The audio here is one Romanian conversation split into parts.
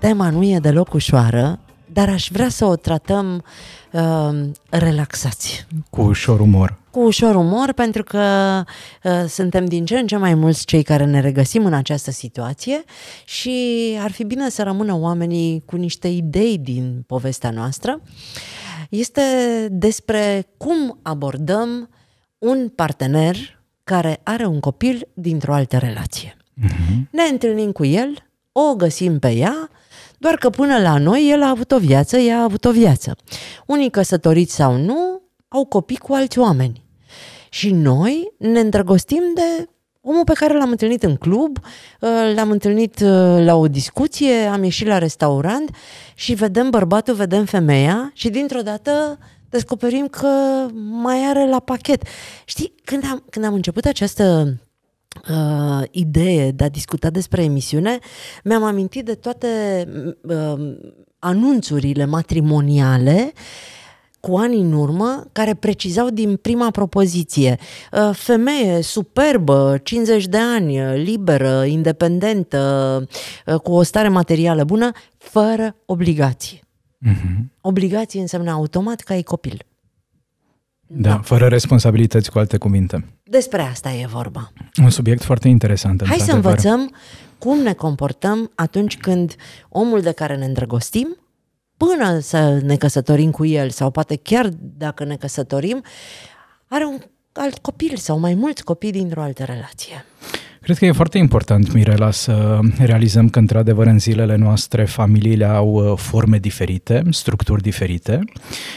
Tema nu e deloc ușoară, dar aș vrea să o tratăm uh, relaxați. Cu ușor umor. cu ușor umor, pentru că uh, suntem din ce în ce mai mulți cei care ne regăsim în această situație și ar fi bine să rămână oamenii cu niște idei din povestea noastră. Este despre cum abordăm un partener care are un copil dintr-o altă relație. Mhm. Ne întâlnim cu el, o găsim pe ea, doar că până la noi el a avut o viață, ea a avut o viață. Unii căsătoriți sau nu, au copii cu alți oameni. Și noi ne îndrăgostim de omul pe care l-am întâlnit în club, uh, l-am întâlnit uh, la o discuție, am ieșit la restaurant și vedem bărbatul, vedem femeia și dintr-o dată descoperim că mai are la pachet. Știi, când am, când am început această uh, idee de a discuta despre emisiune, mi-am amintit de toate uh, anunțurile matrimoniale cu ani în urmă, care precizau din prima propoziție uh, femeie superbă, 50 de ani, uh, liberă, independentă, uh, cu o stare materială bună, fără obligații. Mhm. Obligații înseamnă automat că ai copil. Da, fără responsabilități, cu alte cuvinte. Despre asta e vorba. Un subiect foarte interesant, Hai să într-adevăr. învățăm cum ne comportăm atunci când omul de care ne îndrăgostim, până să ne căsătorim cu el sau poate chiar dacă ne căsătorim, are un alt copil sau mai mulți copii dintr-o altă relație. Cred că e foarte important, Mirela, să realizăm că, într-adevăr, în zilele noastre, familiile au uh, forme diferite, structuri diferite.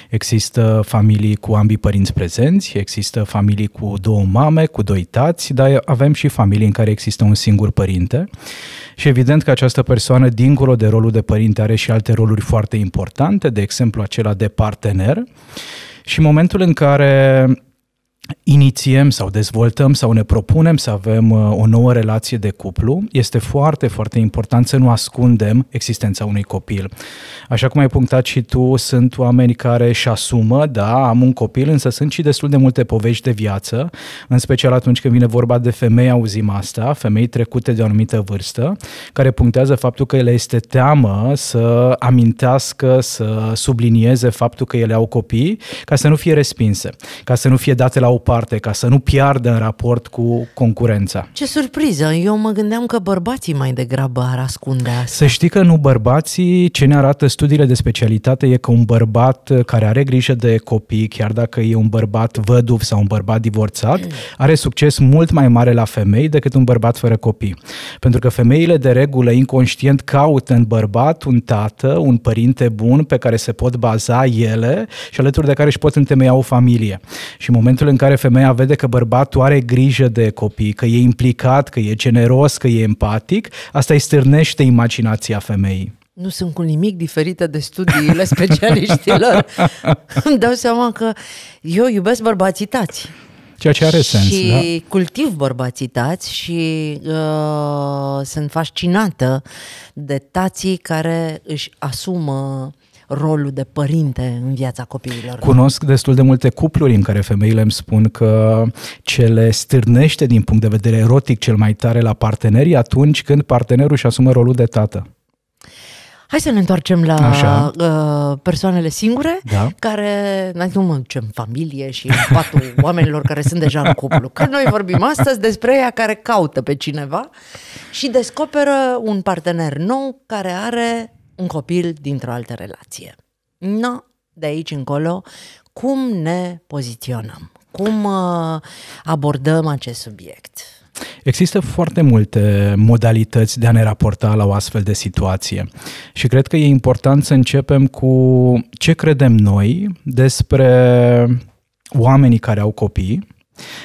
Există familii cu ambii părinți prezenți, există familii cu două mame, cu doi tați, dar avem și familii în care există un singur părinte. Și evident că această persoană, dincolo de rolul de părinte, are și alte roluri foarte importante, de exemplu acela de partener. Și în momentul în care inițiem sau dezvoltăm sau ne propunem să avem uh, o nouă relație de cuplu, este foarte, foarte important să nu ascundem existența unui copil. Așa cum ai punctat și tu, sunt oameni care își asumă, da, am un copil, însă sunt și destul de multe povești de viață, în special atunci când vine vorba de femei, auzim asta, femei trecute de o anumită vârstă, care punctează faptul că le este teamă să amintească, să sublinieze faptul că ele au copii, ca să nu fie respinse, ca să nu fie date la o parte, ca să nu piardă în raport cu concurența. Ce surpriză! Eu mă gândeam că bărbații mai degrabă ar ascunde asta. Să știi că nu bărbații, ce ne arată studiile de specialitate e că un bărbat care are grijă de copii, chiar dacă e un bărbat văduv sau un bărbat divorțat, are succes mult mai mare la femei decât un bărbat fără copii. Pentru că femeile de regulă inconștient caută în bărbat un tată, un părinte bun pe care se pot baza ele și alături de care își pot întemeia o familie. Și în momentul în care femeia vede că bărbatul are grijă de copii, că e implicat, că e generos, că e empatic, asta îi stârnește imaginația femeii. Nu sunt cu nimic diferite de studiile specialiștilor. Îmi dau seama că eu iubesc bărbații tați. Ceea ce are sens, și da? cultiv bărbații tați și uh, sunt fascinată de tații care își asumă rolul de părinte în viața copiilor. Cunosc destul de multe cupluri în care femeile îmi spun că ce le stârnește din punct de vedere erotic cel mai tare la partenerii atunci când partenerul își asumă rolul de tată. Hai să ne întoarcem la Așa. uh, persoanele singure Da. care, nu mă ducem în familie și în patul oamenilor care sunt deja în cuplu. Că noi vorbim astăzi despre ea care caută pe cineva și descoperă un partener nou care are un copil dintr-o altă relație. No, de aici încolo, cum ne poziționăm? Cum uh, abordăm acest subiect? Există foarte multe modalități de a ne raporta la o astfel de situație și cred că e important să începem cu ce credem noi despre oamenii care au copii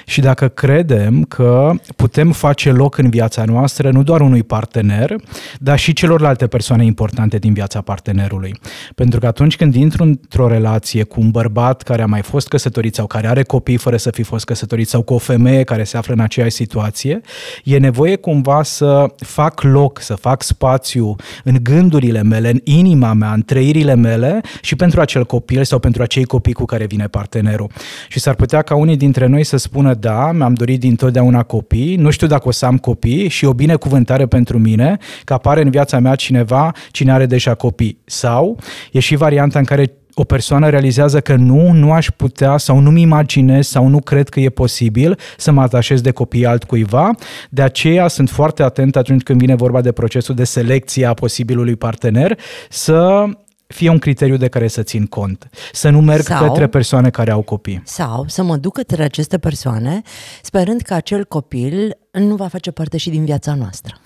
Și dacă credem că putem face loc în viața noastră nu doar unui partener, dar și celorlalte persoane importante din viața partenerului. Pentru că atunci când intru într-o relație cu un bărbat care a mai fost căsătorit sau care are copii fără să fi fost căsătorit sau cu o femeie care se află în aceeași situație, e nevoie cumva să fac loc, să fac spațiu în gândurile mele, în inima mea, în trăirile mele și pentru acel copil sau pentru acei copii cu care vine partenerul. Și s-ar putea ca unii dintre noi să spună, da, mi-am dorit dintotdeauna copii, nu știu dacă o să am copii și o binecuvântare pentru mine că apare în viața mea cineva cine are deja copii. Sau e și varianta în care o persoană realizează că nu, nu aș putea sau nu-mi imaginez sau nu cred că e posibil să mă atașez de copii altcuiva. De aceea sunt foarte atent atunci când vine vorba de procesul de selecție a posibilului partener să fie un criteriu de care să țin cont. Să nu merg sau, către persoane care au copii. Sau să mă duc către aceste persoane sperând că acel copil nu va face parte și din viața noastră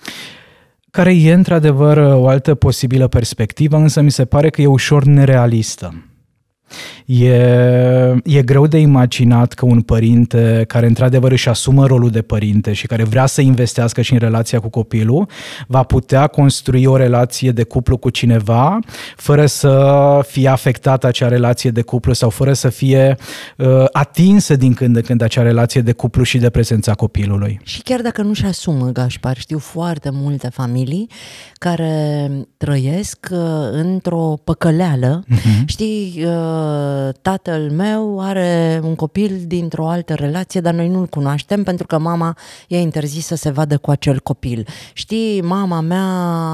care e într-adevăr o altă posibilă perspectivă, însă mi se pare că e ușor nerealistă. E, e greu de imaginat că un părinte care într-adevăr își asumă rolul de părinte și care vrea să investească și în relația cu copilul, va putea construi o relație de cuplu cu cineva fără să fie afectată acea relație de cuplu sau fără să fie uh, atinsă din când în când acea relație de cuplu și de prezența copilului. Și chiar dacă nu-și asumă, Gașpar, știu foarte multe familii care trăiesc uh, într-o păcăleală. Uh-huh. Știi, uh, tatăl meu are un copil dintr-o altă relație, dar noi nu-l cunoaștem pentru că mama i-a interzis să se vadă cu acel copil. Știi, mama mea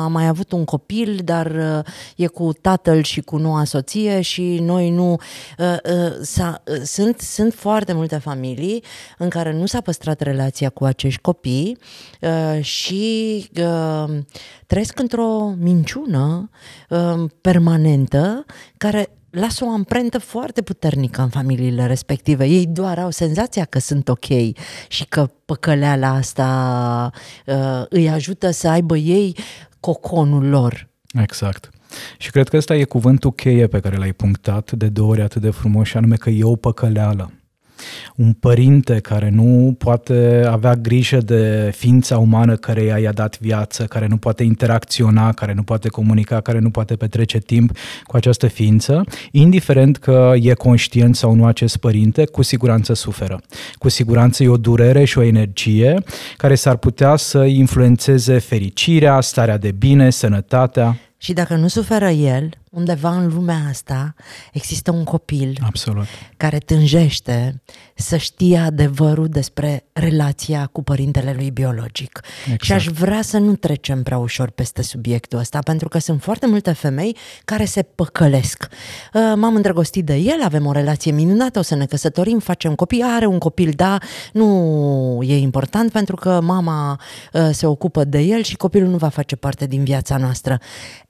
a mai avut un copil, dar uh, e cu tatăl și cu noua soție și noi nu... Uh, uh, sunt, sunt foarte multe familii în care nu s-a păstrat relația cu acești copii și trăiesc într-o minciună permanentă care lasă o amprentă foarte puternică în familiile respective. Ei doar au senzația că sunt ok și că păcăleala asta uh, îi ajută să aibă ei coconul lor. Exact. Și cred că ăsta e cuvântul cheie pe care l-ai punctat de două ori atât de frumos și anume că e o păcăleală un părinte care nu poate avea grijă de ființa umană care i-a dat viață, care nu poate interacționa, care nu poate comunica, care nu poate petrece timp cu această ființă, indiferent că e conștient sau nu acest părinte, cu siguranță suferă. Cu siguranță e o durere și o energie care s-ar putea să influențeze fericirea, starea de bine, sănătatea. Și dacă nu suferă el, undeva în lumea asta există un copil Absolut. care tânjește să știe adevărul despre relația cu părintele lui biologic. Exact. Și aș vrea să nu trecem prea ușor peste subiectul ăsta, pentru că sunt foarte multe femei care se păcălesc. Uh, m-am îndrăgostit de el, avem o relație minunată, o să ne căsătorim, facem copii, are un copil, da, nu e important pentru că mama uh, se ocupă de el și copilul nu va face parte din viața noastră.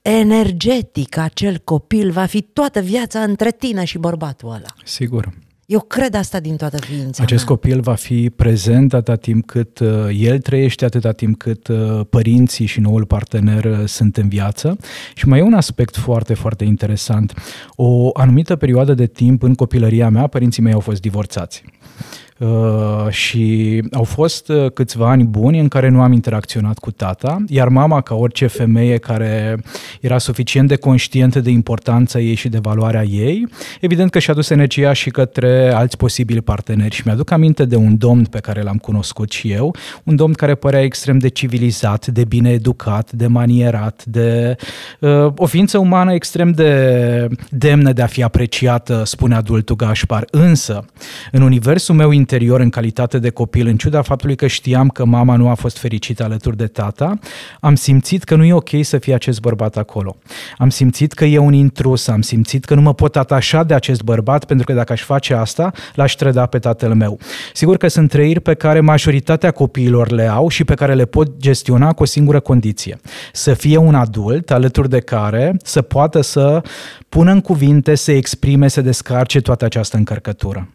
Energetic, acel copil va fi toată viața între tine și bărbatul ăla. Sigur. Eu cred asta din toată ființa Acest mea. copil va fi prezent atâta timp cât uh, el trăiește, atâta timp cât uh, părinții și noul partener uh, sunt în viață. Și mai e un aspect foarte, foarte interesant. O anumită perioadă de timp în copilăria mea, părinții mei au fost divorțați. Uh, și au fost uh, câțiva ani buni în care nu am interacționat cu tata, iar mama, ca orice femeie care era suficient de conștientă de importanța ei și de valoarea ei, evident că și-a dus energia și către alți posibili parteneri. Și mi-aduc aminte de un domn pe care l-am cunoscut și eu, un domn care părea extrem de civilizat, de bine educat, de manierat, de uh, o ființă umană extrem de demnă de a fi apreciată, spune adultul Gașpar. Însă, în universul meu interior în calitate de copil, în ciuda faptului că știam că mama nu a fost fericită alături de tata, am simțit că nu e ok să fie acest bărbat acolo. Am simțit că e un intrus, am simțit că nu mă pot atașa de acest bărbat pentru că dacă aș face asta, l-aș trăda pe tatăl meu. Sigur că sunt trăiri pe care majoritatea copiilor le au și pe care le pot gestiona cu o singură condiție. Să fie un adult alături de care să poată să pună în cuvinte, să exprime, să descarce toată această încărcătură.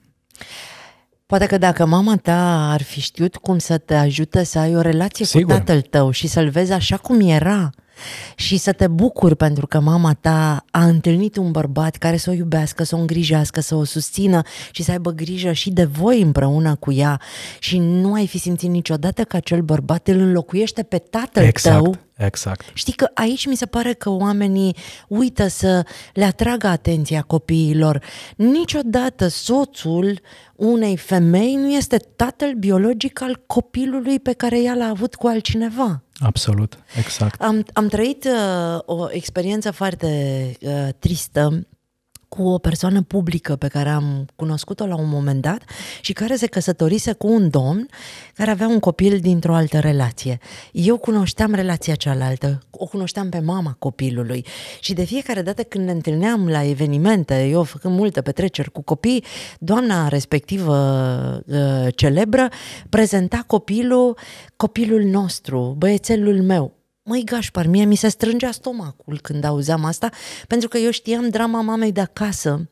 Poate că dacă mama ta ar fi știut cum să te ajute să ai o relație Sigur. cu tatăl tău și să-l vezi așa cum era, și să te bucuri pentru că mama ta a întâlnit un bărbat care să o iubească, să o îngrijească, să o susțină și să aibă grijă și de voi împreună cu ea și nu ai fi simțit niciodată că acel bărbat îl înlocuiește pe tatăl exact, tău. Exact. Știi că aici mi se pare că oamenii uită să le atragă atenția copiilor. Niciodată soțul unei femei nu este tatăl biologic al copilului pe care ea l-a avut cu altcineva. Absolut, exact. Am, am trăit uh, o experiență foarte uh, tristă cu o persoană publică pe care am cunoscut-o la un moment dat și care se căsătorise cu un domn care avea un copil dintr-o altă relație. Eu cunoșteam relația cealaltă, o cunoșteam pe mama copilului și de fiecare dată când ne întâlneam la evenimente, eu făcând multe petreceri cu copii, doamna respectivă uh, celebră prezenta copilul, copilul nostru, băiețelul meu Măi, Gașpar, mie mi se strângea stomacul când auzeam asta, pentru că eu știam drama mamei de acasă,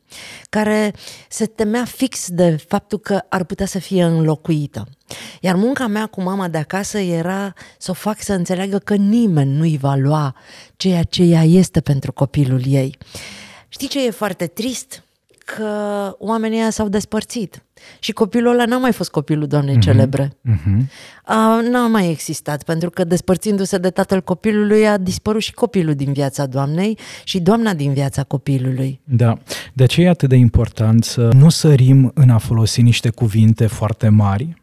care se temea fix de faptul că ar putea să fie înlocuită. Iar munca mea cu mama de acasă era să o fac să înțeleagă că nimeni nu-i va lua ceea ce ea este pentru copilul ei. Știi ce e foarte trist? Că oamenii s-au despărțit. Și copilul ăla n-a mai fost copilul doamnei mm-hmm. celebre. Mm-hmm. A, n-a mai existat, pentru că despărțindu-se de tatăl copilului a dispărut și copilul din viața doamnei și doamna din viața copilului. Da, de aceea e atât de important să nu sărim în a folosi niște cuvinte foarte mari,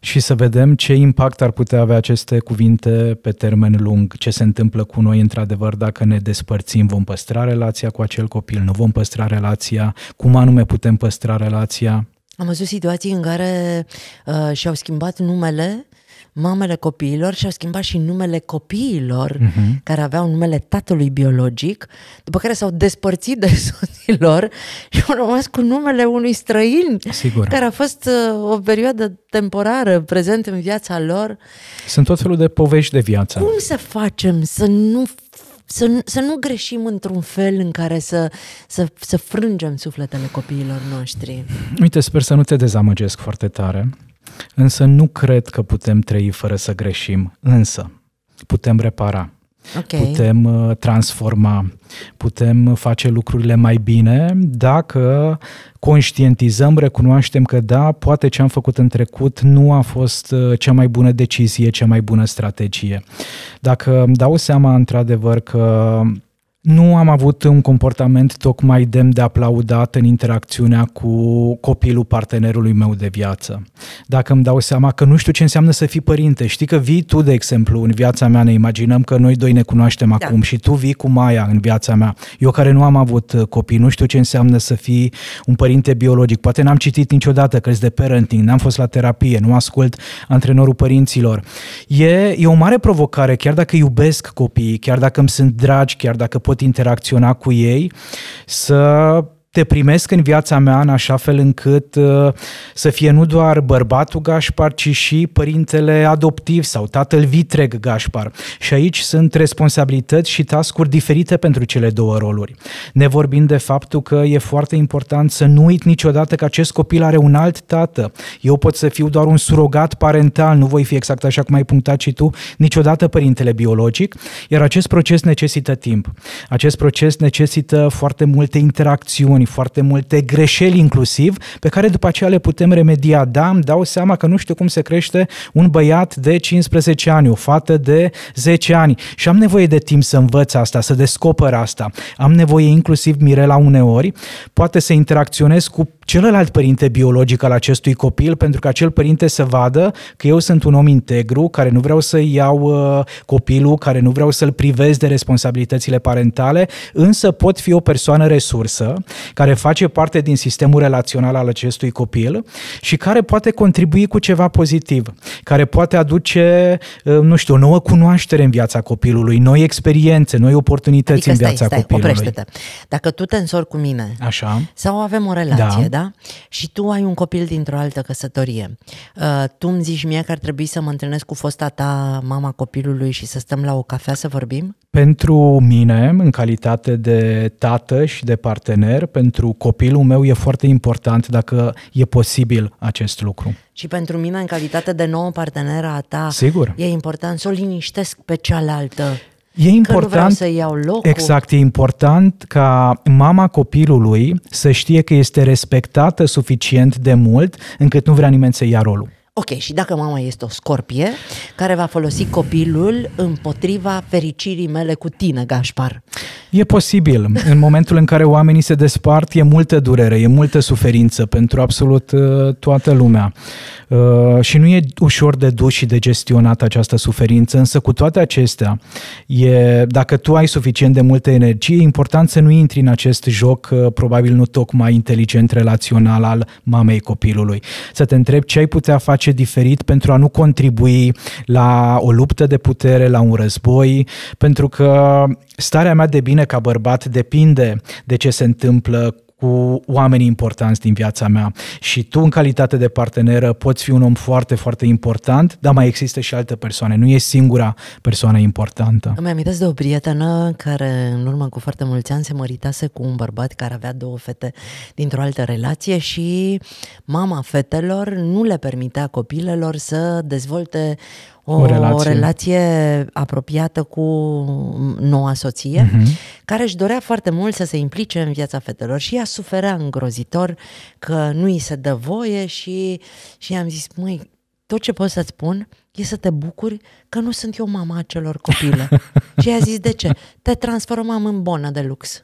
și să vedem ce impact ar putea avea aceste cuvinte pe termen lung, ce se întâmplă cu noi într-adevăr dacă ne despărțim, vom păstra relația cu acel copil, nu vom păstra relația, cum anume putem păstra relația. Am văzut situații în care uh, și-au schimbat numele mamele copiilor și-au schimbat și numele copiilor uh-huh. care aveau numele tatălui biologic, după care s-au despărțit de soților și au rămas cu numele unui străin Sigur. care a fost uh, o perioadă temporară prezent în viața lor. Sunt tot felul de povești de viață. Cum să facem să nu să, să nu greșim într-un fel în care să, să, să frângem sufletele copiilor noștri. Uite, sper să nu te dezamăgesc foarte tare, Însă nu cred că putem trăi fără să greșim, însă putem repara. Okay. Putem uh, transforma, putem face lucrurile mai bine dacă conștientizăm, recunoaștem că da, poate ce am făcut în trecut nu a fost uh, cea mai bună decizie, cea mai bună strategie. Dacă îmi dau seama într-adevăr că nu am avut un comportament tocmai demn de aplaudat în interacțiunea cu copilul partenerului meu de viață. Dacă îmi dau seama că nu știu ce înseamnă să fii părinte, știi că vii tu, de exemplu, în viața mea, ne imaginăm că noi doi ne cunoaștem da. acum și tu vii cu Maia în viața mea. Eu care nu am avut uh, copii, nu știu ce înseamnă să fii un părinte biologic. Poate n-am citit niciodată cărți de parenting, n-am fost la terapie, nu ascult antrenorul părinților. E, e o mare provocare, chiar dacă iubesc copiii, chiar dacă îmi sunt dragi, chiar dacă pot interacționa cu ei, să te primesc în viața mea în așa fel încât uh, să fie nu doar bărbatul Gașpar, ci și părintele adoptiv sau tatăl vitreg Gașpar. Și aici sunt responsabilități și tascuri diferite pentru cele două roluri. Ne vorbim de faptul că e foarte important să nu uit niciodată că acest copil are un alt tată. Eu pot să fiu doar un surogat parental, nu voi fi exact așa cum ai punctat și tu, niciodată părintele biologic, iar acest proces necesită timp. Acest proces necesită foarte multe interacțiuni, acțiuni, foarte multe greșeli inclusiv, pe care după aceea le putem remedia. Da, îmi dau seama că nu știu cum se crește un băiat de 15 ani, o fată de 10 ani și am nevoie de timp să învăț asta, să descoper asta. Am nevoie inclusiv Mirela uneori, poate să interacționez cu celălalt părinte biologic al acestui copil, pentru că acel părinte să vadă că eu sunt un om integru, care nu vreau să iau uh, copilul, care nu vreau să-l privez de responsabilitățile parentale, însă pot fi o persoană resursă, care face parte din sistemul relațional al acestui copil și care poate contribui cu ceva pozitiv, care poate aduce, uh, nu știu, o nouă cunoaștere în viața copilului, noi experiențe, noi oportunități adică în viața stai, copilului. Oprește-te. Dacă tu te însori cu mine Așa. sau avem o relație, da? da? Și tu ai un copil dintr-o altă căsătorie. Uh, tu îmi zici mie că ar trebui să mă întâlnesc cu fosta ta, mama copilului și să stăm la o cafea să vorbim? Pentru mine, în calitate de tată și de partener, pentru copilul meu e foarte important dacă e posibil acest lucru. Și pentru mine, în calitate de nouă parteneră a ta, Sigur. e important să o liniștesc pe cealaltă. E important, că nu vreau să iau locul. Exact, e important ca mama copilului să știe că este respectată suficient de mult încât nu vrea nimeni să ia rolul. Ok, și dacă mama este o scorpie care va folosi copilul împotriva fericirii mele cu tine, Gașpar? E posibil. În momentul în care oamenii se despart, e multă durere, e multă suferință pentru absolut uh, toată lumea. Uh, și nu e ușor de dus și de gestionat această suferință, însă cu toate acestea, e, dacă tu ai suficient de multă energie, e important să nu intri în acest joc, uh, probabil nu tocmai inteligent relațional al mamei copilului. Să te întrebi ce ai putea face diferit pentru a nu contribui la o luptă de putere, la un război, pentru că starea mea de bine ca bărbat depinde de ce se întâmplă cu oamenii importanți din viața mea. Și tu, în calitate de parteneră, poți fi un om foarte, foarte important, dar mai există și alte persoane. Nu e singura persoană importantă. Îmi amintesc de o prietenă care, în urmă cu foarte mulți ani, se măritase cu un bărbat care avea două fete dintr-o altă relație și mama fetelor nu le permitea copilelor să dezvolte o, O relație. o relație apropiată cu noua soție, Mhm. care își dorea foarte mult să se implice în viața fetelor și ea suferea îngrozitor că nu îi se dă voie și, și am zis, măi, tot ce pot să-ți spun e să te bucuri că nu sunt eu mama acelor copile. și ea a zis, de ce? Te transformam în bonă de lux.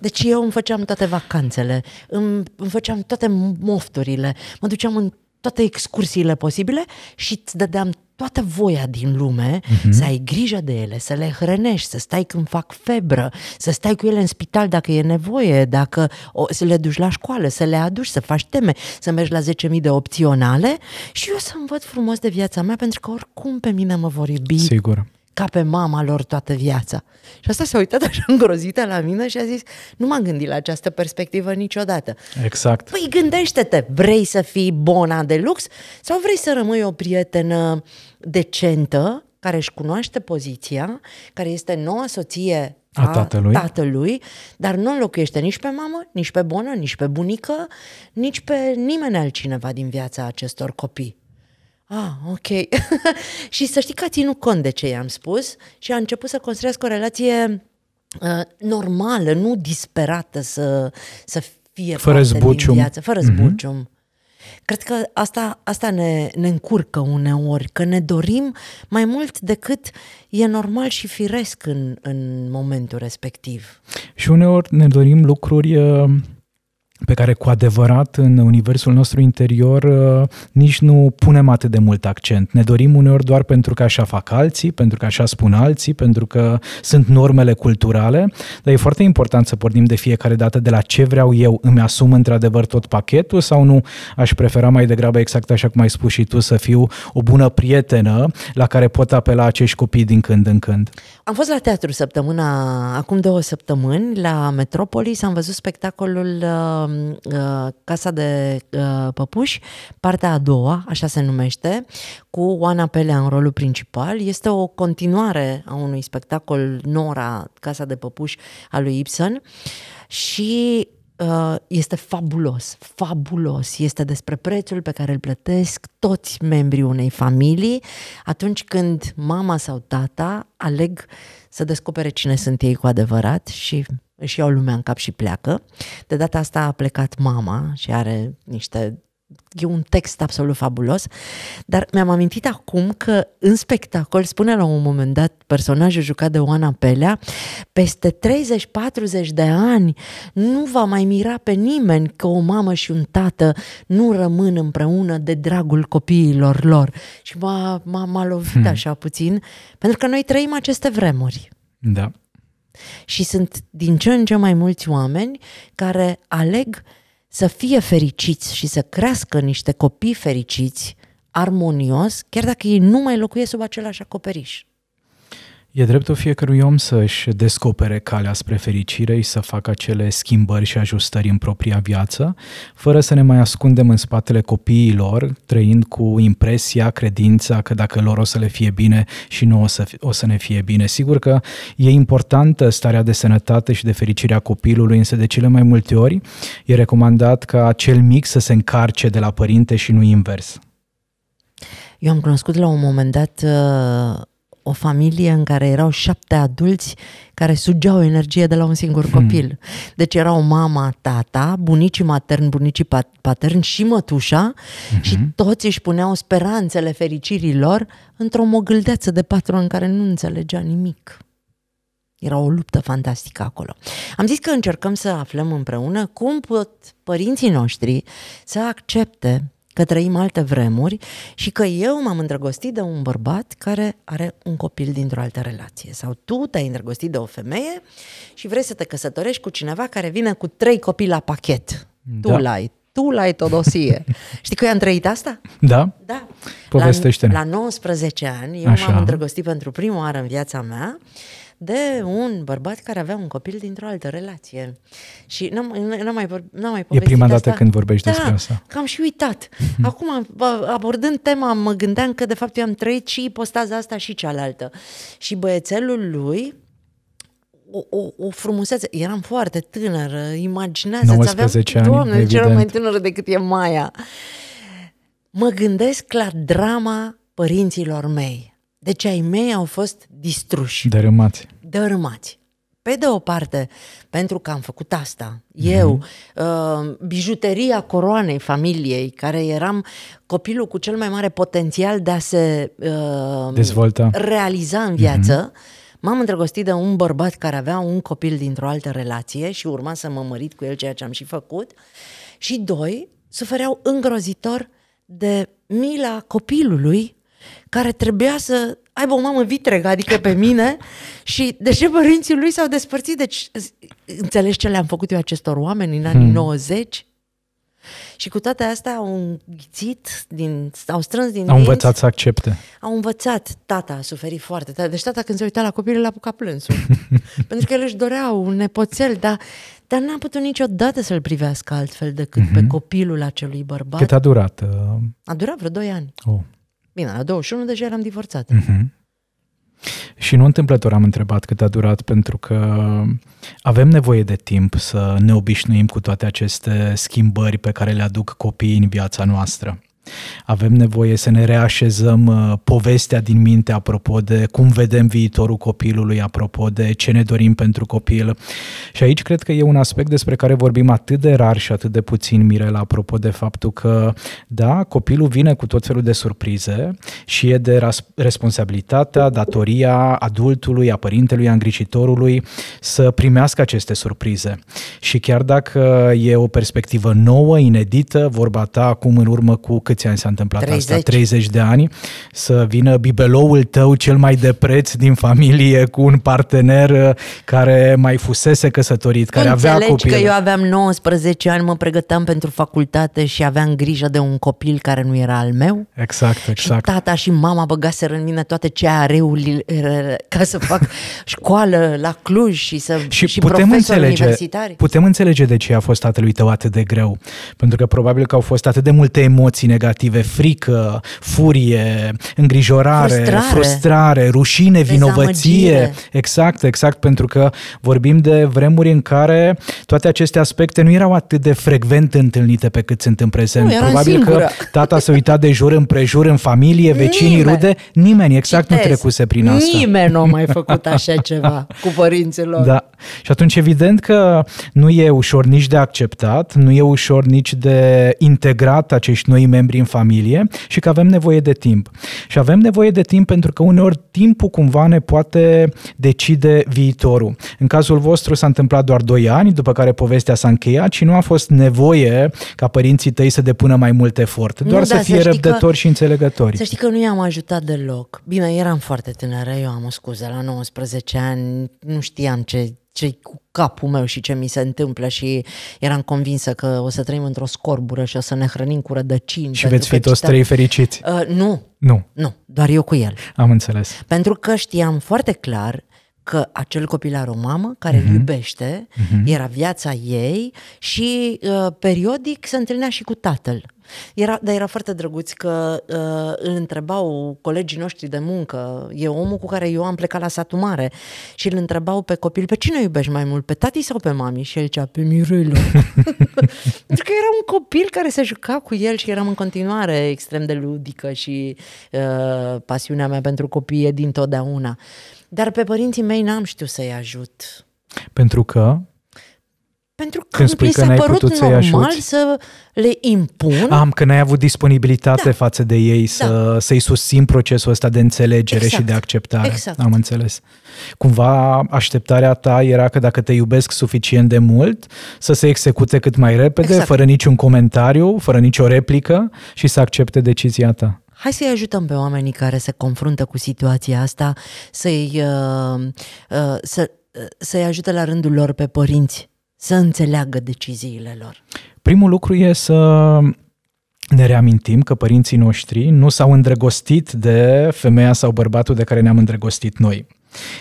Deci eu îmi făceam toate vacanțele, îmi, îmi făceam toate mofturile, mă duceam în toate excursiile posibile și îți dădeam toată voia din lume uh-huh. să ai grijă de ele, să le hrănești, să stai când fac febră, să stai cu ele în spital dacă e nevoie, dacă o, să le duci la școală, să le aduci, să faci teme, să mergi la 10.000 de opționale și eu să învăț frumos de viața mea pentru că oricum pe mine mă vor iubi Sigur. Ca pe mama lor toată viața. Și asta s-a uitat așa îngrozită la mine și a zis, nu m-am gândit la această perspectivă niciodată. Exact. Păi gândește-te, vrei să fii bona de lux sau vrei să rămâi o prietenă decentă, care își cunoaște poziția, care este noua soție A tatălui. tatălui, dar nu înlocuiește nici pe mamă, nici pe bonă, nici pe bunică, nici pe nimeni altcineva din viața acestor copii. Ah, ok. și să știi că a ținut cont de ce i-am spus și a început să construiască o relație uh, normală, nu disperată să, să fie Fără parte zbucium. din viață, fără Mhm. zbucium. Cred că asta, asta ne, ne încurcă uneori, că ne dorim mai mult decât e normal și firesc în, în momentul respectiv. Și uneori ne dorim lucruri uh, pe care cu adevărat în universul nostru interior uh, nici nu punem atât de mult accent. Ne dorim uneori doar pentru că așa fac alții, pentru că așa spun alții, pentru că sunt normele culturale, dar e foarte important să pornim de fiecare dată de la ce vreau eu, îmi asum într-adevăr tot pachetul sau nu aș prefera mai degrabă exact așa cum ai spus și tu să fiu o bună prietenă la care pot apela acești copii din când în când. Am fost la teatru săptămâna, acum două săptămâni, la Metropolis, am văzut spectacolul uh, uh, Casa de uh, Păpuși, partea a doua, așa se numește, cu Oana Pelea în rolul principal. Este o continuare a unui spectacol Nora, Casa de Păpuși, al lui Ibsen și uh, este fabulos, fabulos. Este despre prețul pe care îl plătesc toți membrii unei familii atunci când mama sau tata aleg să descopere cine sunt ei cu adevărat și își iau lumea în cap și pleacă. De data asta a plecat mama și are niște E un text absolut fabulos, dar mi-am amintit acum că în spectacol spune la un moment dat personajul jucat de Oana Pelea, peste 30-40 de ani nu va mai mira pe nimeni că o mamă și un tată nu rămân împreună de dragul copiilor lor. Și m-a, m-a, m-a lovit hmm. așa puțin, pentru că noi trăim aceste vremuri. Da. Și sunt din ce în ce mai mulți oameni care aleg să fie fericiți și să crească niște copii fericiți, armonios, chiar dacă ei nu mai locuiesc sub același acoperiș. E dreptul fiecărui om să-și descopere calea spre fericire și să facă acele schimbări și ajustări în propria viață, fără să ne mai ascundem în spatele copiilor, trăind cu impresia, credința că dacă lor o să le fie bine și nu o să, o să ne fie bine. Sigur că e importantă starea de sănătate și de fericire a copilului, însă de cele mai multe ori e recomandat ca cel mic să se încarce de la părinte și nu invers. Eu am cunoscut la un moment dat uh, o familie în care erau șapte adulți care sugeau energie de la un singur hmm. copil. Deci erau mama, tata, bunicii materni, bunicii paterni și mătușa hmm. și toți își puneau speranțele fericirii lor într-o mogâldeță de patru în care nu înțelegea nimic. Era o luptă fantastică acolo. Am zis că încercăm să aflăm împreună cum pot părinții noștri să accepte că trăim alte vremuri și că eu m-am îndrăgostit de un bărbat care are un copil dintr-o altă relație. Sau tu te-ai îndrăgostit de o femeie și vrei să te căsătorești cu cineva care vine cu trei copii la pachet. Da. Tu l-ai, tu l-ai Todosie. Știi că eu am trăit asta? Da? Da. Povestește-ne. La, la 19 ani, eu Așa. m-am îndrăgostit pentru prima oară în viața mea de un bărbat care avea un copil dintr-o altă relație. Și n-am, n-am mai, n-am mai E prima dată asta. când vorbești da, despre asta. că am și uitat. Acum, abordând tema, mă gândeam că de fapt eu am trăit și postaza asta și cealaltă. Și băiețelul lui, o, o, o frumusețe. Eram foarte tânără, imaginează 19 aveam, ani, Doamne, ce mai tânără decât e Maia. Mă gândesc la drama părinților mei deci ai mei au fost distruși. Dărâmați. Dărâmați. Pe de o parte, pentru că am făcut asta, eu, mm-hmm. uh, bijuteria coroanei familiei, care eram copilul cu cel mai mare potențial de a se uh, dezvolta, realiza în viață, mm-hmm. m-am îndrăgostit de un bărbat care avea un copil dintr-o altă relație și urma să mă mărit cu el, ceea ce am și făcut. Și doi, sufereau îngrozitor de mila copilului care trebuia să aibă o mamă vitregă, adică pe mine, și de ce părinții lui s-au despărțit. Deci, înțelegi ce le-am făcut eu acestor oameni în anii hmm. 90? Și cu toate astea au înghițit, din, au strâns din Au dinți, învățat să accepte. Au învățat. Tata a suferit foarte tare. Deci tata când se uita la copil, l-a apucat plânsul. Pentru că el își dorea un nepoțel, dar, dar n-a putut niciodată să-l privească altfel decât mm-hmm. pe copilul acelui bărbat. Cât a durat? Uh... A durat vreo 2 ani. Oh. Bine, la 21 deja eram divorțată. Uh-huh. Și nu întâmplător am întrebat cât a durat, pentru că avem nevoie de timp să ne obișnuim cu toate aceste schimbări pe care le aduc copiii în viața noastră. Avem nevoie să ne reașezăm uh, povestea din minte apropo de cum vedem viitorul copilului, apropo de ce ne dorim pentru copil. Și aici cred că e un aspect despre care vorbim atât de rar și atât de puțin, Mirela, apropo de faptul că, da, copilul vine cu tot felul de surprize și e de responsabilitatea, datoria adultului, a părintelui, a îngrijitorului să primească aceste surprize. Și chiar dacă e o perspectivă nouă, inedită, vorba ta acum în urmă cu câți ani s-a întâmplat 30. asta? 30 de ani, să vină bibeloul tău cel mai de preț din familie cu un partener uh, care mai fusese căsătorit, care Înțelegi avea copil. că eu aveam 19 ani, mă pregăteam pentru facultate și aveam grijă de un copil care nu era al meu? Exact, exact. Și tata și mama băgaseră în mine toate ce areurile ca să fac școală la Cluj și să și, și putem înțelege, universitari. putem înțelege de ce a fost tatălui tău atât de greu. Pentru că probabil că au fost atât de multe emoții negative, frică, furie, îngrijorare, Frustrare. frustrare rușine, vinovăție. Dezamăgire. Exact, exact, pentru că vorbim de vremuri în care toate aceste aspecte nu erau atât de frecvent întâlnite pe cât sunt în prezent. Nu, eram Probabil singură. că tata se uita de jur împrejur în familie, vecinii, Nimeni. rude, nimeni exact Citez. nu trecuse prin asta. Nimeni nu a mai făcut așa ceva cu părinților. Da. Și atunci evident că nu e ușor nici de acceptat, nu e ușor nici de integrat acești noi membri în familie și că avem nevoie de timp. Și avem nevoie de timp pentru că uneori timpul cumva ne poate decide viitorul. În cazul vostru s-a întâmplat doar 2 ani, după care povestea s-a încheiat și nu a fost nevoie ca părinții tăi să depună mai mult efort, Nu, doar da, să să fie știi răbdători și înțelegători. Să știi că nu i-am ajutat deloc. Bine, eram foarte tânără, eu am o scuză, la 19 ani nu știam ce ce cu capul meu și ce mi se întâmplă și eram convinsă că o să trăim într-o scorbură și o să ne hrănim cu rădăcini. Și veți fi toți cita... trei fericiți. Uh, nu. Nu. Nu, doar eu cu el. Am înțeles. Pentru că știam foarte clar că acel copil are o mamă care uh-huh. îl iubește, uh-huh. era viața ei și uh, periodic se întâlnea și cu tatăl. Era, dar era foarte drăguț că uh, îl întrebau colegii noștri de muncă, e omul cu care eu am plecat la satul mare și îl întrebau pe copil, pe cine iubești mai mult, pe tati sau pe mami? Și el zicea, pe Mirela. Pentru că era un copil care se juca cu el și eram în continuare extrem de ludică și uh, pasiunea mea pentru copii e din totdeauna. Dar pe părinții mei n-am știut să-i ajut. Pentru că? Pentru că Când mi s-a părut normal să le impun. Am, că n-ai avut disponibilitate da. față de ei să, da. să-i susțin procesul ăsta de înțelegere exact. și de acceptare. Exact. Am înțeles. Cumva așteptarea ta era că dacă te iubesc suficient de mult, să se execute cât mai repede, exact. fără niciun comentariu, fără nicio replică și să accepte decizia ta. Hai să-i ajutăm pe oamenii care se confruntă cu situația asta, să-i, uh, uh, să, uh, să-i ajute la rândul lor pe părinți să înțeleagă deciziile lor. Primul lucru e să ne reamintim că părinții noștri nu s-au îndrăgostit de femeia sau bărbatul de care ne-am îndrăgostit noi.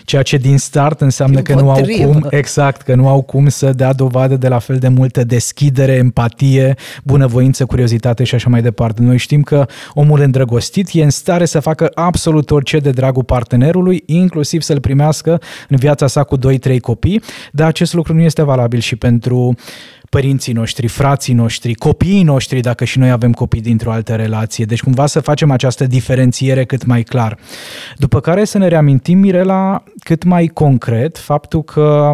Ceea ce din start înseamnă că nu au cum, exact, că nu au cum să dea dovadă de la fel de multă deschidere, empatie, bunăvoință, curiozitate și așa mai departe. Noi știm că omul îndrăgostit e în stare să facă absolut orice de dragul partenerului, inclusiv să-l primească în viața sa cu 2-3 copii, dar acest lucru nu este valabil și pentru părinții noștri, frații noștri, copiii noștri, dacă și noi avem copii dintr-o altă relație. Deci cumva să facem această diferențiere cât mai clar. După care să ne reamintim, Mirela, cât mai concret faptul că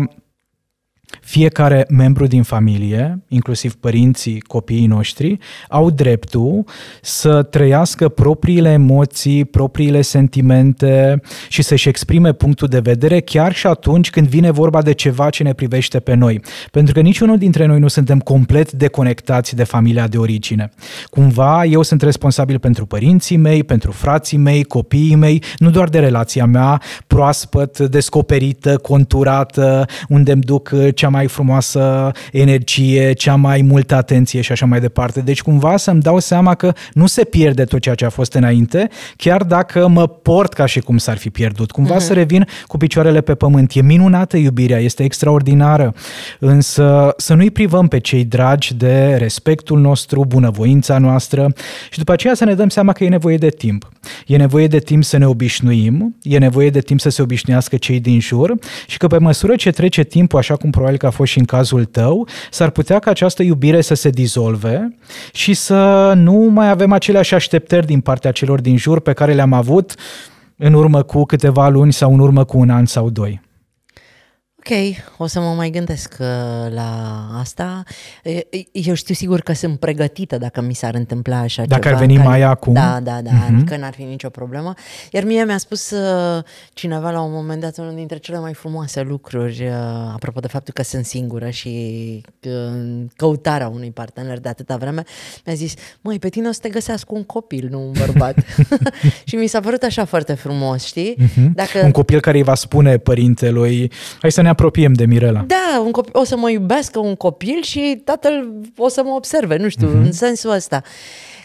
fiecare membru din familie, inclusiv părinții, copiii noștri, au dreptul să trăiască propriile emoții, propriile sentimente și să-și exprime punctul de vedere chiar și atunci când vine vorba de ceva ce ne privește pe noi. Pentru că niciunul dintre noi nu suntem complet deconectați de familia de origine. Cumva eu sunt responsabil pentru părinții mei, pentru frații mei, copiii mei, nu doar de relația mea proaspăt, descoperită, conturată, unde îmi duc cea mai frumoasă energie, cea mai multă atenție și așa mai departe. Deci cumva să-mi dau seama că nu se pierde tot ceea ce a fost înainte, chiar dacă mă port ca și cum s-ar fi pierdut. Cumva uh-huh. să revin cu picioarele pe pământ. E minunată iubirea, este extraordinară, însă să nu-i privăm pe cei dragi de respectul nostru, bunăvoința noastră și după aceea să ne dăm seama că e nevoie de timp. E nevoie de timp să ne obișnuim, e nevoie de timp să se obișnuiască cei din jur și că pe măsură ce trece timpul, așa cum probabil că a fost și în cazul tău, s-ar putea ca această iubire să se dizolve și să nu mai avem aceleași așteptări din partea celor din jur pe care le-am avut în urmă cu câteva luni sau în urmă cu un an sau doi. Ok, o să mă mai gândesc uh, la asta. Eu știu sigur că sunt pregătită dacă mi s-ar întâmpla așa dacă ceva. Dacă ar veni care... mai acum. Da, da, da, uh-huh. adică n-ar fi nicio problemă. Iar mie mi-a spus uh, cineva la un moment dat unul dintre cele mai frumoase lucruri, uh, apropo de faptul că sunt singură și căutarea unui partener de atâta vreme, mi-a zis, măi, pe tine o să te găsească un copil, nu un bărbat. și mi s-a părut așa foarte frumos, știi? Uh-huh. Dacă... Un copil care îi va spune părintelui, hai să ne apropiem de Mirela. Da, un copil, o să mă iubească un copil și tatăl o să mă observe, nu știu, uh-huh. în sensul ăsta.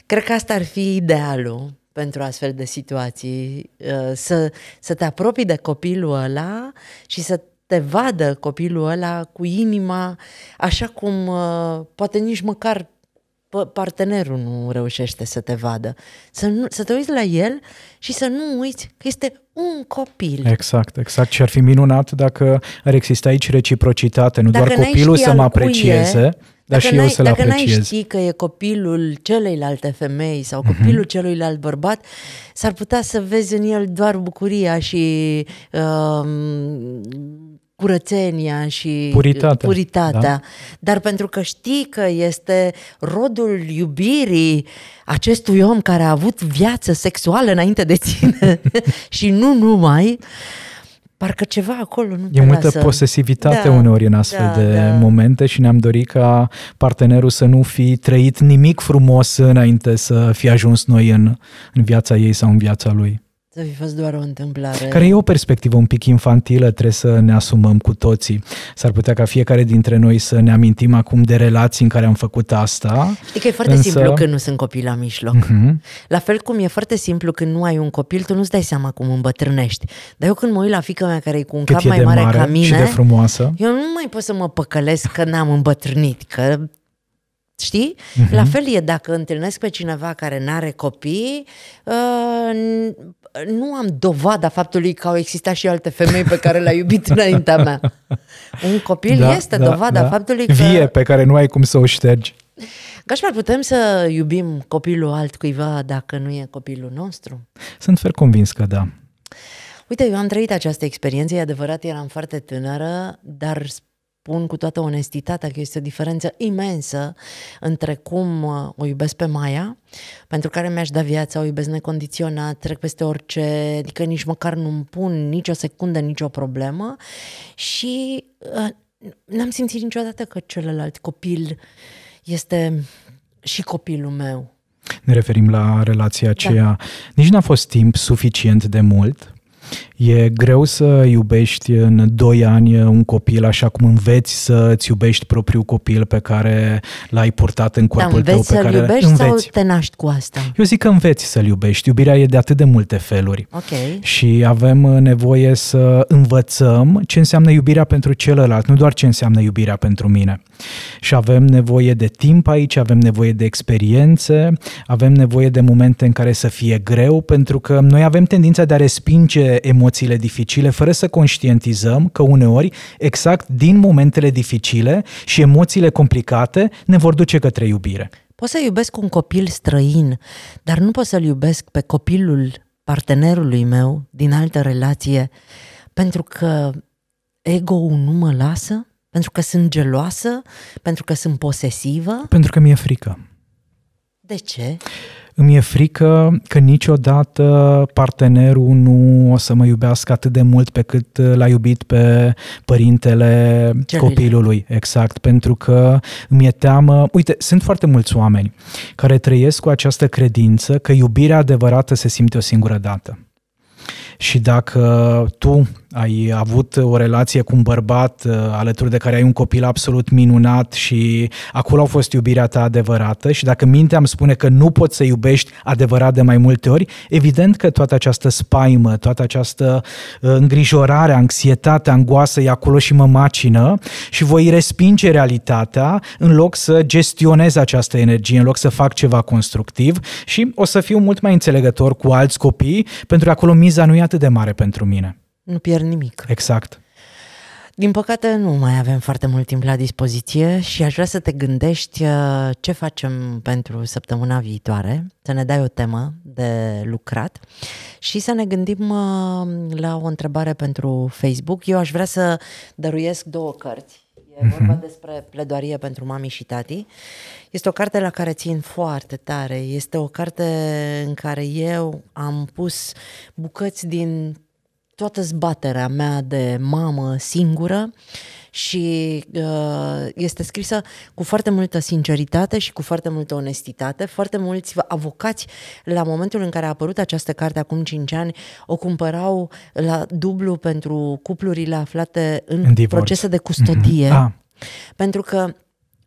Cred că asta ar fi idealul pentru astfel de situații, uh, să, să te apropii de copilul ăla și să te vadă copilul ăla cu inima așa cum uh, poate nici măcar partenerul nu reușește să te vadă. Să, nu, să te uiți la el și să nu uiți că este un copil. Exact, exact. Și ar fi minunat dacă ar exista aici reciprocitate, nu dacă doar copilul să mă aprecieze, e, dar și eu să-l dacă apreciez. Dacă n-ai ști că e copilul celeilalte femei sau mhm. copilul uh-huh. celuilalt bărbat, s-ar putea să vezi în el doar bucuria și uh, curățenia și puritatea. puritatea. Da? Dar pentru că știi că este rodul iubirii acestui om care a avut viață sexuală înainte de tine și nu numai, parcă ceva acolo nu E te multă lasă. posesivitate da, uneori în astfel da, de da. momente și ne-am dorit ca partenerul să nu fi trăit nimic frumos înainte să fi ajuns noi în, în viața ei sau în viața lui. Să fi fost doar o întâmplare. Care e o perspectivă un pic infantilă, trebuie să ne asumăm cu toții. S-ar putea ca fiecare dintre noi să ne amintim acum de relații în care am făcut asta. Știi că e foarte însă... simplu când nu sunt copii la mijloc. Uh-huh. La fel cum e foarte simplu când nu ai un copil, tu nu-ți dai seama cum îmbătrânești. Dar eu când mă uit la fica mea care e cu un Cât cap e mai de mare mare ca mine, și de frumoasă. eu nu mai pot să mă păcălesc că n-am îmbătrânit, că Știi? Mhm. La fel e dacă întâlnesc pe cineva care n-are copii, uh, n- nu am dovada faptului că au existat și alte femei pe care le-a iubit înaintea mea. Un copil Da, este da, dovada da. faptului că... Vie, pe care nu ai cum să o ștergi. Gașpar, putem să iubim copilul altcuiva dacă nu e copilul nostru? Sunt fer convins că da. Uite, eu am trăit această experiență, e adevărat, eram foarte tânără, dar spun cu toată onestitatea că este o diferență imensă între cum uh, o iubesc pe Maia, pentru care mi-aș da viața, o iubesc necondiționat, trec peste orice, adică nici măcar nu-mi pun nicio secundă, nicio problemă și uh, n-am simțit niciodată că celălalt copil este și copilul meu. Ne referim la relația aceea. Nici n-a fost timp suficient de mult. E greu să iubești în 2 ani un copil așa cum înveți să-ți iubești propriul copil pe care l-ai purtat în Dar corpul tău. înveți Pe să-l care iubești înveți. sau te naști cu asta? Eu zic că înveți să-l iubești. Iubirea e de atât de multe feluri. Ok. Și avem nevoie să învățăm ce înseamnă iubirea pentru celălalt, nu doar ce înseamnă iubirea pentru mine. Și avem nevoie de timp aici, avem nevoie de experiențe, avem nevoie de momente în care să fie greu, pentru că noi avem tendința de a respinge emoțiile dificile fără să conștientizăm că uneori, exact din momentele dificile și emoțiile complicate, ne vor duce către iubire. Pot să iubesc un copil străin, dar nu pot să-l iubesc pe copilul partenerului meu din altă relație pentru că ego-ul nu mă lasă, pentru că sunt geloasă, pentru că sunt posesivă. Pentru că mi-e frică. De ce? Îmi e frică că niciodată partenerul nu o să mă iubească atât de mult pe cât l-a iubit pe părintele Celuilalt. copilului. Exact, pentru că îmi e teamă... Uite, sunt foarte mulți oameni care trăiesc cu această credință că iubirea adevărată se simte o singură dată. Și dacă tu ai avut o relație cu un bărbat uh, alături de care ai un copil absolut minunat și acolo a fost iubirea ta adevărată și dacă mintea îmi spune că nu poți să iubești adevărat de mai multe ori, evident că toată această spaimă, toată această uh, îngrijorare, anxietate, angoasă e acolo și mă macină și voi respinge realitatea în loc să gestionez această energie, în loc să fac ceva constructiv și o să fiu mult mai înțelegător cu alți copii pentru că acolo miza nu e atât de mare pentru mine. Nu pierd nimic. Exact. Din păcate nu mai avem foarte mult timp la dispoziție și aș vrea să te gândești uh, ce facem pentru săptămâna viitoare, să ne dai o temă de lucrat și să ne gândim uh, la o întrebare pentru Facebook. Eu aș vrea să dăruiesc două cărți. E vorba despre pledoarie pentru mami și tati. Este o carte la care țin foarte tare. Este o carte în care eu am pus bucăți din toată zbaterea mea de mamă singură și uh, este scrisă cu foarte multă sinceritate și cu foarte multă onestitate. Foarte mulți avocați, la momentul în care a apărut această carte acum 5 ani, o cumpărau la dublu pentru cuplurile aflate în, În divorț. procese de custodie. Ah. Pentru că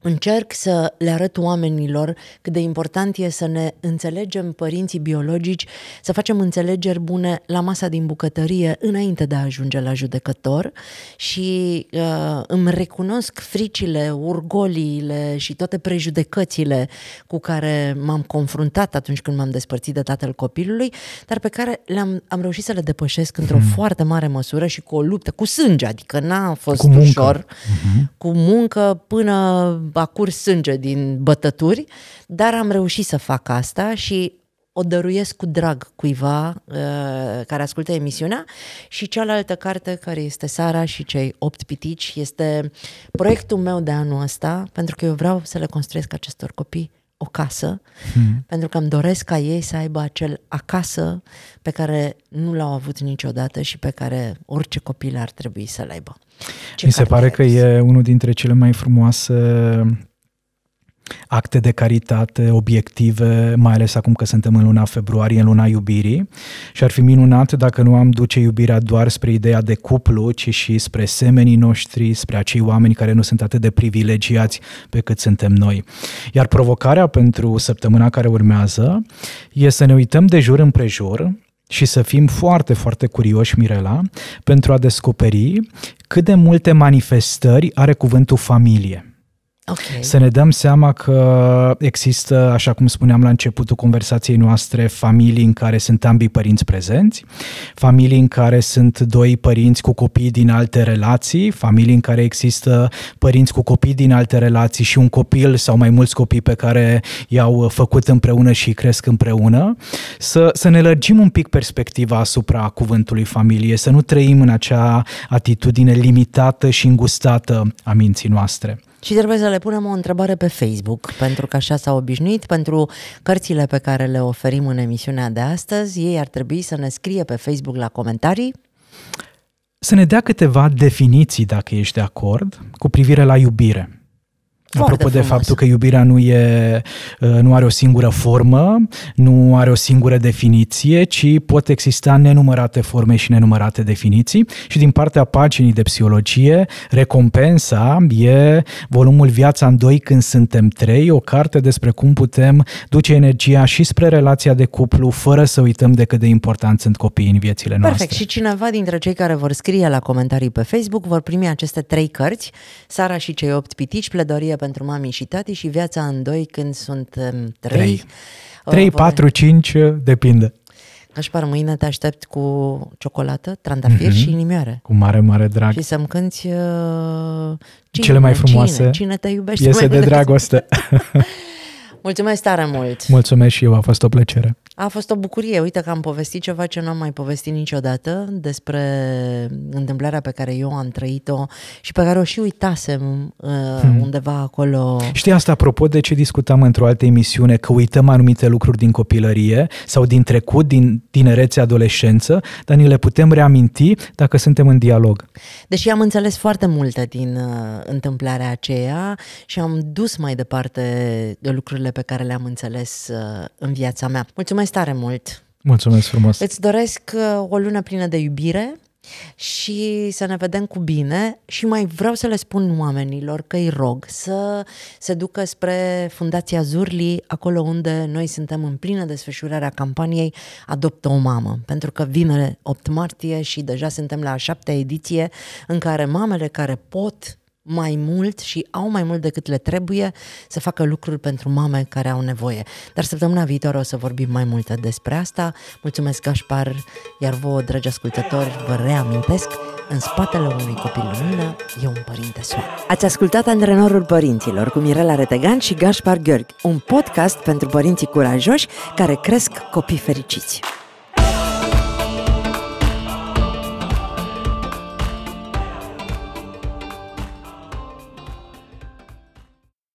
încerc să le arăt oamenilor cât de important e să ne înțelegem părinții biologici, să facem înțelegeri bune la masa din bucătărie înainte de a ajunge la judecător și uh, îmi recunosc fricile, urgoliile și toate prejudecățile cu care m-am confruntat atunci când m-am despărțit de tatăl copilului, dar pe care le-am am reușit să le depășesc într-o Hmm. foarte mare măsură și cu o luptă, cu sânge, adică n-a fost Cu muncă. Hmm. ușor, cu muncă până a curs sânge din bătături, dar am reușit să fac asta și o dăruiesc cu drag cuiva uh, care ascultă emisiunea. Și cealaltă carte care este Sara și cei opt pitici este proiectul meu de anul ăsta pentru că eu vreau să le construiesc acestor copii o casă, hmm. pentru că îmi doresc ca ei să aibă acel acasă pe care nu l-au avut niciodată și pe care orice copil ar trebui să-l aibă. Ce Mi se carte pare ai că adus? e unul dintre cele mai frumoase acte de caritate obiective, mai ales acum că suntem în luna februarie, în luna iubirii și ar fi minunat dacă nu am duce iubirea doar spre ideea de cuplu, ci și spre semenii noștri, spre acei oameni care nu sunt atât de privilegiați pe cât suntem noi. Iar provocarea pentru săptămâna care urmează e să ne uităm de jur împrejur și să fim foarte, foarte curioși, Mirela, pentru a descoperi cât de multe manifestări are cuvântul familie. Okay. Să ne dăm seama că există, așa cum spuneam la începutul conversației noastre, familii în care sunt ambii părinți prezenți, familii în care sunt doi părinți cu copii din alte relații, familii în care există părinți cu copii din alte relații și un copil sau mai mulți copii pe care i-au făcut împreună și cresc împreună, să, să ne lărgim un pic perspectiva asupra cuvântului familie, să nu trăim în acea atitudine limitată și îngustată a minții noastre. Și trebuie să le punem o întrebare pe Facebook, pentru că așa s-au obișnuit. Pentru cărțile pe care le oferim în emisiunea de astăzi, ei ar trebui să ne scrie pe Facebook la comentarii să ne dea câteva definiții, dacă ești de acord, cu privire la iubire. Foarte Apropo frumos. de faptul că iubirea nu, e, uh, nu are o singură formă, nu are o singură definiție, ci pot exista nenumărate forme și nenumărate definiții și din partea paginii de psihologie, recompensa e volumul Viața în doi când suntem trei, o carte despre cum putem duce energia și spre relația de cuplu fără să uităm de cât de important sunt copiii în viețile noastre. Perfect. Și cineva dintre cei care vor scrie la comentarii pe Facebook vor primi aceste trei cărți, Sara și cei opt pitici, pledorie pentru mami și tati și viața în doi când sunt um, trei. Trei, patru, cinci, depinde. Așpar, mâine te aștept cu ciocolată, trandafir mm-hmm. și inimioare. Cu mare, mare drag. Și să-mi cânti uh, cine, cele mai frumoase. Cine, cine te iubește Iese mai de dragoste. Mulțumesc tare mult! Mulțumesc și eu, a fost o plăcere. A fost o bucurie. Uite că am povestit ceva ce nu am mai povestit niciodată despre întâmplarea pe care eu am trăit-o și pe care o și uitasem uh, hmm. undeva acolo. Știi asta apropo de ce discutam într-o altă emisiune, că uităm anumite lucruri din copilărie sau din trecut, din tinerețe, adolescență, dar ni le putem reaminti dacă suntem în dialog. Deși am înțeles foarte multe din uh, întâmplarea aceea și am dus mai departe de lucrurile pe care le-am înțeles uh, în viața mea. Mulțumesc tare mult! Mulțumesc frumos! Îți doresc uh, o lună plină de iubire și să ne vedem cu bine și mai vreau să le spun oamenilor că îi rog să se ducă spre Fundația Zurli, acolo unde noi suntem în plină desfășurare a campaniei Adoptă o mamă, pentru că vine 8 martie și deja suntem la a șaptea ediție în care mamele care pot mai mult și au mai mult decât le trebuie să facă lucruri pentru mame care au nevoie. Dar săptămâna viitoare o să vorbim mai multe despre asta. Mulțumesc, Gașpar, iar vouă, dragi ascultători, vă reamintesc, în spatele unui copil lumină e un părinte soare. Ați ascultat Antrenorul Părinților cu Mirela Retegan și Gașpar Gheorghi, un podcast pentru părinții curajoși care cresc copii fericiți.